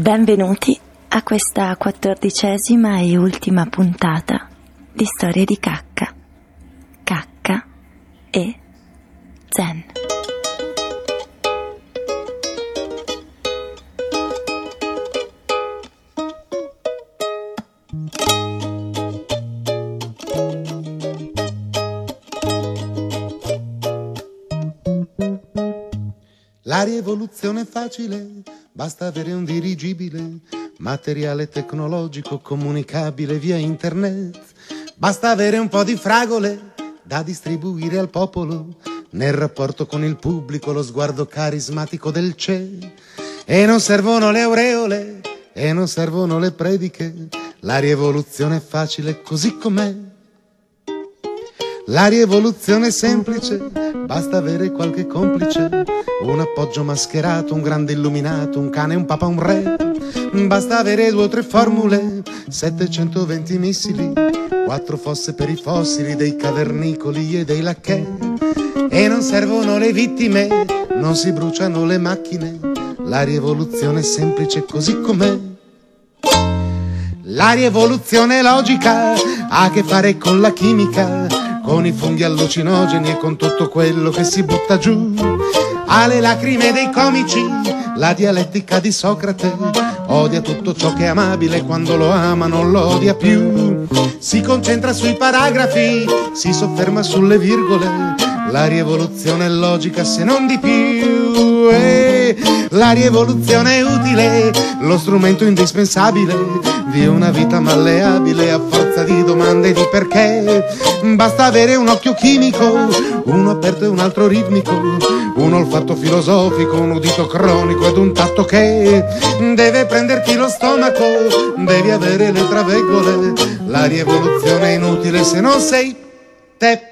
Benvenuti a questa quattordicesima e ultima puntata di Storie di Cacca. Cacca e Zen. La rivoluzione facile, basta avere un dirigibile, materiale tecnologico comunicabile via internet. Basta avere un po' di fragole da distribuire al popolo, nel rapporto con il pubblico lo sguardo carismatico del CE. E non servono le aureole, e non servono le prediche, la rivoluzione è facile così com'è. La rivoluzione è semplice, basta avere qualche complice, un appoggio mascherato, un grande illuminato, un cane, un papa, un re. Basta avere due o tre formule, 720 missili, quattro fosse per i fossili dei cavernicoli e dei lacchè. E non servono le vittime, non si bruciano le macchine, la rivoluzione è semplice così com'è. La rivoluzione logica ha a che fare con la chimica, con i funghi allucinogeni e con tutto quello che si butta giù. Ha le lacrime dei comici, la dialettica di Socrate, odia tutto ciò che è amabile, quando lo ama non lo odia più. Si concentra sui paragrafi, si sofferma sulle virgole, la rivoluzione è logica se non di più. E la rivoluzione è utile, lo strumento indispensabile di una vita malleabile a forza di domande di perché. Basta avere un occhio chimico, uno aperto e un altro ritmico, un olfatto filosofico, un udito cronico ed un tatto che deve prenderti lo stomaco, devi avere le traveggole. La rivoluzione è inutile se non sei te.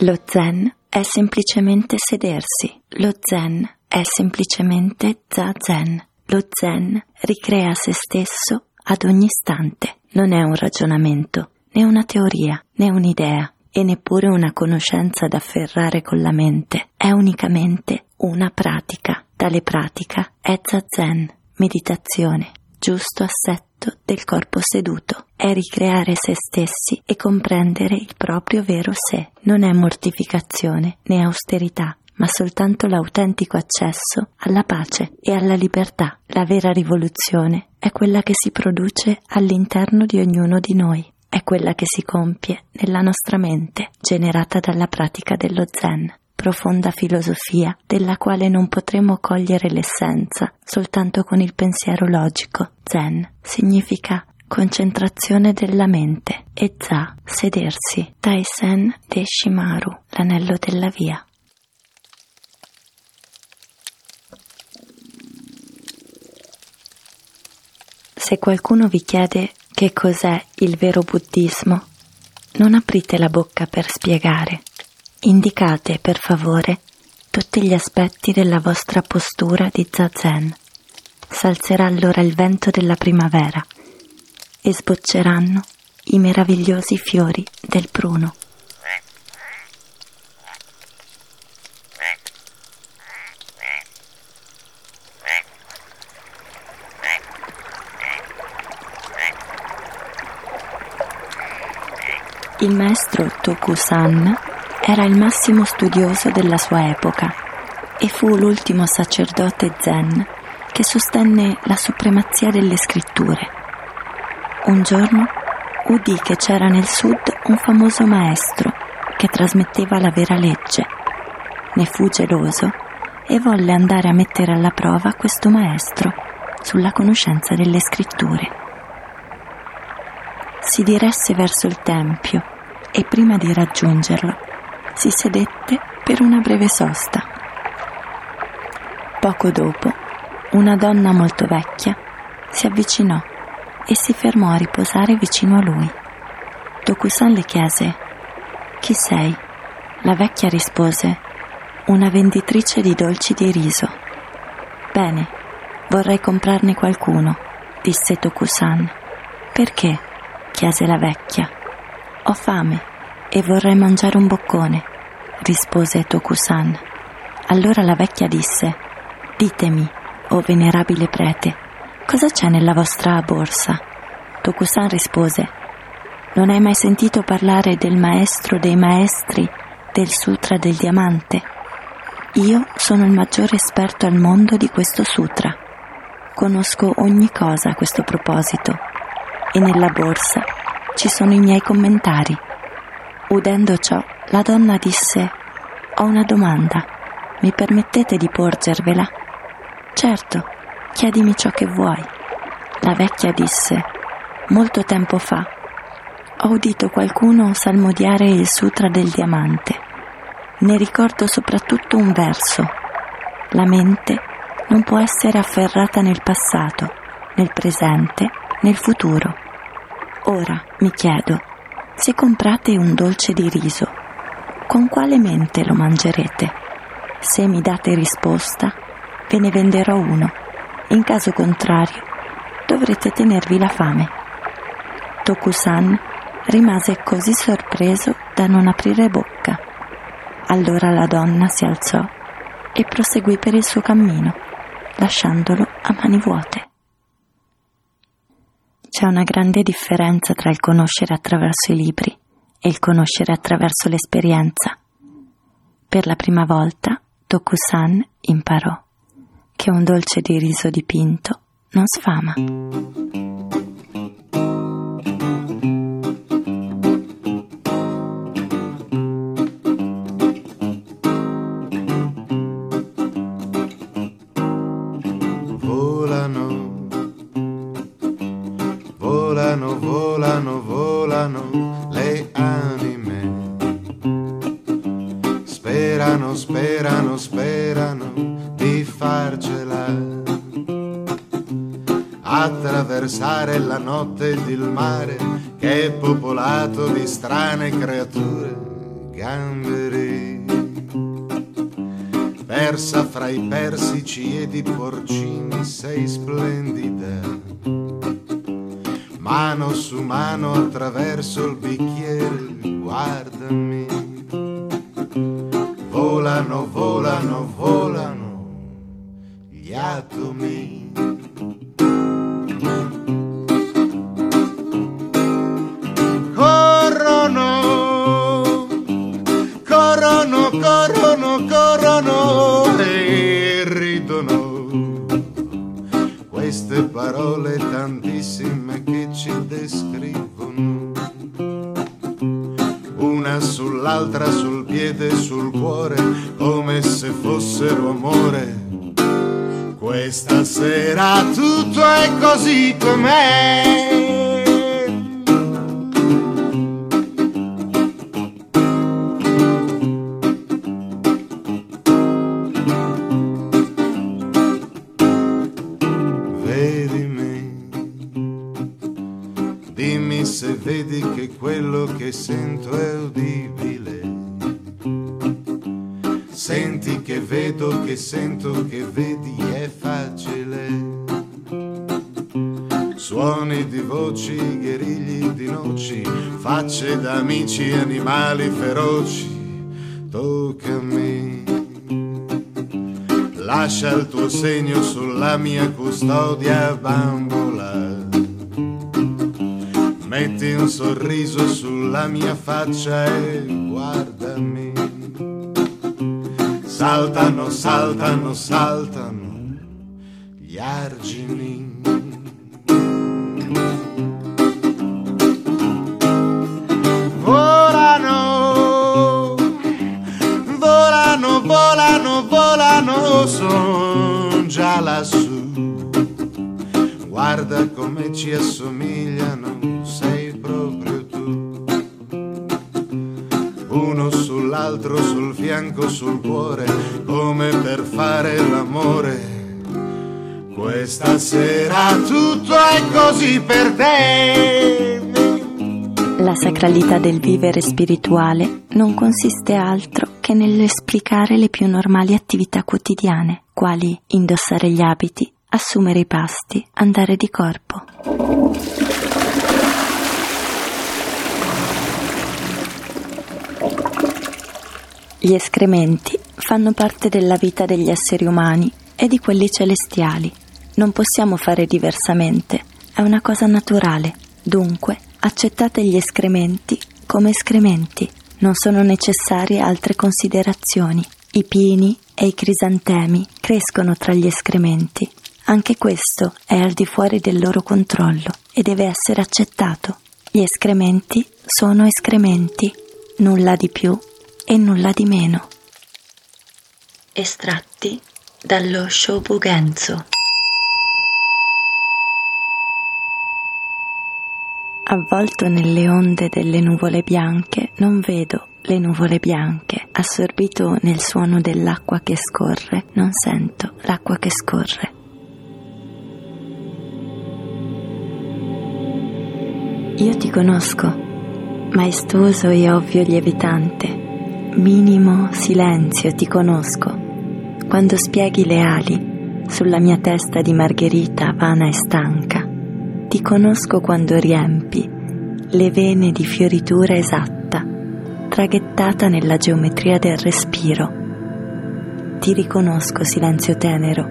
Lo zen è semplicemente sedersi. Lo zen è semplicemente zazen. Lo zen ricrea se stesso ad ogni istante. Non è un ragionamento, né una teoria, né un'idea e neppure una conoscenza da afferrare con la mente. È unicamente una pratica. Tale pratica è zazen, meditazione, giusto assetto del corpo seduto. È ricreare se stessi e comprendere il proprio vero sé. Non è mortificazione né austerità, ma soltanto l'autentico accesso alla pace e alla libertà. La vera rivoluzione è quella che si produce all'interno di ognuno di noi, è quella che si compie nella nostra mente, generata dalla pratica dello zen, profonda filosofia della quale non potremo cogliere l'essenza soltanto con il pensiero logico. Zen significa concentrazione della mente e za sedersi. Taisen de Shimaru, l'anello della via. Se qualcuno vi chiede che cos'è il vero buddismo, non aprite la bocca per spiegare. Indicate, per favore, tutti gli aspetti della vostra postura di zazen. S'alzerà allora il vento della primavera e sbocceranno i meravigliosi fiori del pruno. Il maestro Toku-san era il massimo studioso della sua epoca e fu l'ultimo sacerdote zen che sostenne la supremazia delle scritture. Un giorno udì che c'era nel sud un famoso maestro che trasmetteva la vera legge. Ne fu geloso e volle andare a mettere alla prova questo maestro sulla conoscenza delle scritture si diresse verso il tempio e prima di raggiungerlo si sedette per una breve sosta. Poco dopo, una donna molto vecchia si avvicinò e si fermò a riposare vicino a lui. Tokusan le chiese: Chi sei? La vecchia rispose: Una venditrice di dolci di riso. Bene, vorrei comprarne qualcuno, disse Tokusan. Perché? Chiese la vecchia. Ho fame e vorrei mangiare un boccone, rispose Tokusan. Allora la vecchia disse, Ditemi, o venerabile prete, Cosa c'è nella vostra borsa? Tokusan rispose Non hai mai sentito parlare del maestro dei maestri del Sutra del Diamante? Io sono il maggiore esperto al mondo di questo sutra. Conosco ogni cosa a questo proposito e nella borsa ci sono i miei commentari. Udendo ciò, la donna disse Ho una domanda. Mi permettete di porgervela? Certo, chiedimi ciò che vuoi. La vecchia disse Molto tempo fa ho udito qualcuno salmodiare il Sutra del Diamante. Ne ricordo soprattutto un verso. La mente non può essere afferrata nel passato, nel presente, nel futuro. Ora mi chiedo, se comprate un dolce di riso, con quale mente lo mangerete? Se mi date risposta, ve ne venderò uno. In caso contrario, dovrete tenervi la fame. Tokusan rimase così sorpreso da non aprire bocca. Allora la donna si alzò e proseguì per il suo cammino, lasciandolo a mani vuote. C'è una grande differenza tra il conoscere attraverso i libri e il conoscere attraverso l'esperienza. Per la prima volta Tokusan imparò che un dolce di riso dipinto non sfama. Attraversare la notte ed il mare che è popolato di strane creature gamberi. Persa fra i persici ed i porcini sei splendida mano su mano attraverso il bicchiere guardami. Volano volano volano gli atomi sull'altra, sul piede e sul cuore, come se fossero amore. Questa sera tutto è così com'è. Sento, che vedi è facile. Suoni di voci, gherigli di noci, facce d'amici, animali feroci. Tocca a me. Lascia il tuo segno sulla mia custodia bambola metti un sorriso sulla mia faccia e guardami. Saltano, saltano, saltano gli argini. Volano, volano, volano, volano, son già lassù. Guarda come ci assomigliano fianco, sul cuore, come per fare l'amore. Questa sera tutto è così per te. La sacralità del vivere spirituale non consiste altro che nell'esplicare le più normali attività quotidiane, quali indossare gli abiti, assumere i pasti, andare di corpo. Gli escrementi fanno parte della vita degli esseri umani e di quelli celestiali. Non possiamo fare diversamente, è una cosa naturale. Dunque, accettate gli escrementi come escrementi. Non sono necessarie altre considerazioni. I pini e i crisantemi crescono tra gli escrementi. Anche questo è al di fuori del loro controllo e deve essere accettato. Gli escrementi sono escrementi, nulla di più e nulla di meno. Estratti dallo Shobugenzo. Avvolto nelle onde delle nuvole bianche, non vedo le nuvole bianche. Assorbito nel suono dell'acqua che scorre, non sento l'acqua che scorre. Io ti conosco, maestoso e ovvio lievitante, minimo silenzio ti conosco. Quando spieghi le ali sulla mia testa di margherita vana e stanca, ti conosco quando riempi le vene di fioritura esatta, traghettata nella geometria del respiro. Ti riconosco, silenzio tenero,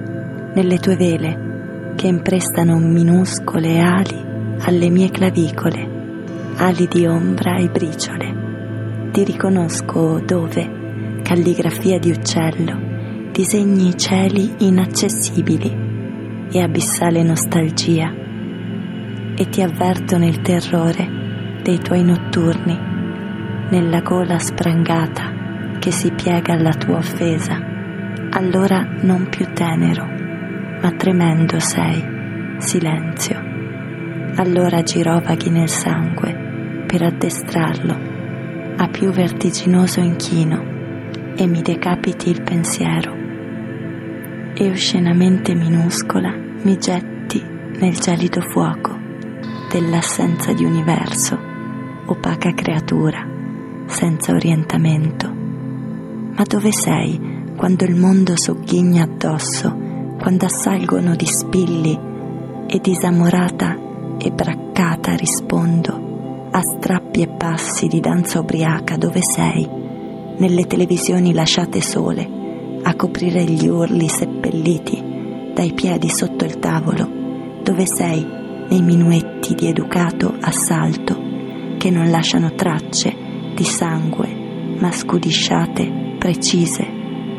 nelle tue vele che imprestano minuscole ali alle mie clavicole, ali di ombra e briciole. Ti riconosco dove, calligrafia di uccello, disegni cieli inaccessibili e abissale nostalgia. E ti avverto nel terrore dei tuoi notturni, nella gola sprangata che si piega alla tua offesa. Allora non più tenero, ma tremendo sei, silenzio. Allora girovaghi nel sangue per addestrarlo a più vertiginoso inchino e mi decapiti il pensiero e oscenamente minuscola mi getti nel gelido fuoco dell'assenza di universo, opaca creatura, senza orientamento. Ma dove sei quando il mondo sogghigna addosso, quando assalgono di spilli e disamorata e braccata rispondo a strappi e passi di danza ubriaca dove sei, nelle televisioni lasciate sole, a coprire gli urli seppelliti dai piedi sotto il tavolo, dove sei nei minuetti di educato assalto che non lasciano tracce di sangue ma scudisciate precise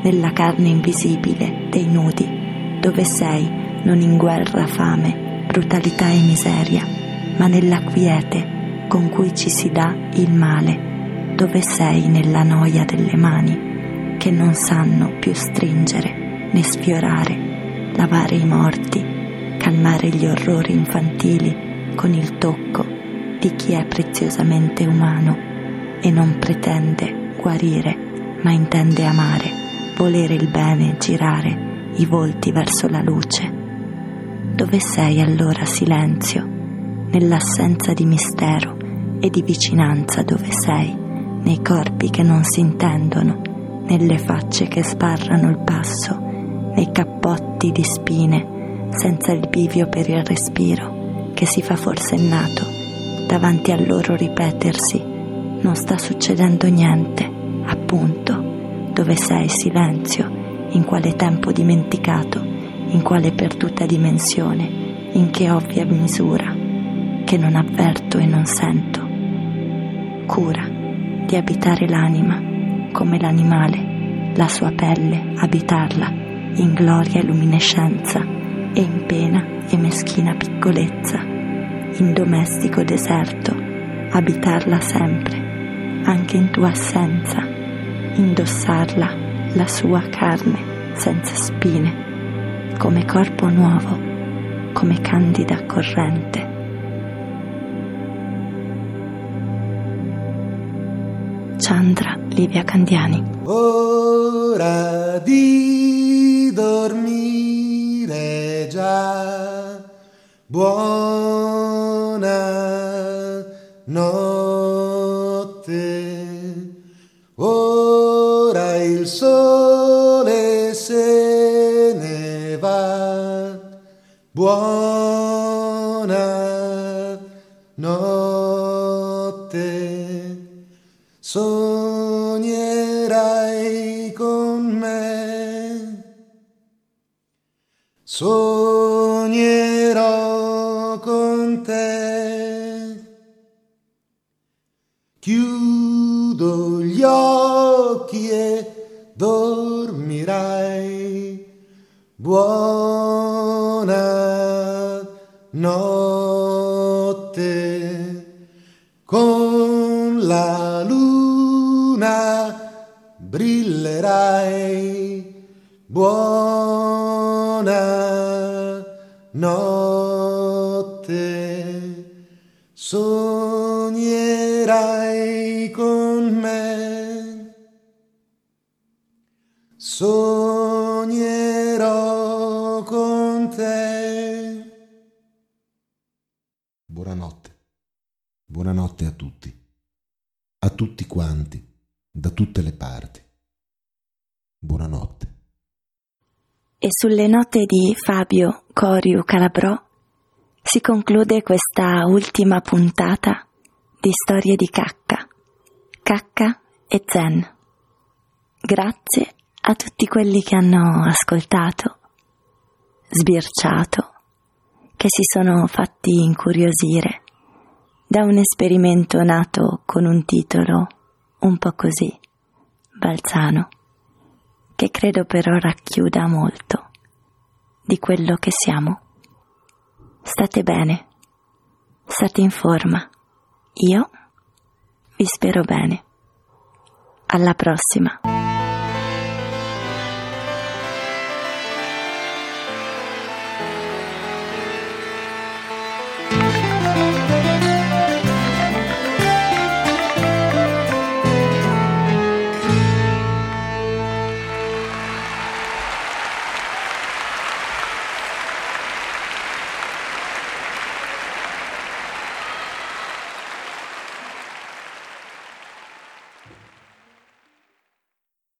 nella carne invisibile dei nudi dove sei non in guerra fame brutalità e miseria ma nella quiete con cui ci si dà il male dove sei nella noia delle mani che non sanno più stringere né sfiorare lavare i morti calmare gli orrori infantili con il tocco di chi è preziosamente umano e non pretende guarire, ma intende amare, volere il bene, girare i volti verso la luce. Dove sei allora silenzio, nell'assenza di mistero e di vicinanza dove sei, nei corpi che non si intendono, nelle facce che sbarrano il passo, nei cappotti di spine, senza il bivio per il respiro, che si fa forsennato, davanti al loro ripetersi, non sta succedendo niente, appunto, dove sei silenzio, in quale tempo dimenticato, in quale perduta dimensione, in che ovvia misura, che non avverto e non sento. Cura di abitare l'anima come l'animale, la sua pelle, abitarla in gloria e luminescenza e in pena e meschina piccolezza, in domestico deserto, abitarla sempre, anche in tua assenza, indossarla la sua carne senza spine, come corpo nuovo, come candida corrente. Chandra Livia Candiani. Ora di dormire già. Buona notte. Sognerò con te. Chiudo gli occhi e dormirai. Buona notte con la luna brillerai. Buona notte, sognerai con me, sognerò con te. Buonanotte, buonanotte a tutti, a tutti quanti, da tutte le parti. Buonanotte. E sulle note di Fabio Coriu Calabrò si conclude questa ultima puntata di Storie di Cacca, Cacca e Zen. Grazie a tutti quelli che hanno ascoltato, sbirciato, che si sono fatti incuriosire da un esperimento nato con un titolo un po' così, balzano che credo però racchiuda molto di quello che siamo. State bene, state in forma. Io vi spero bene. Alla prossima.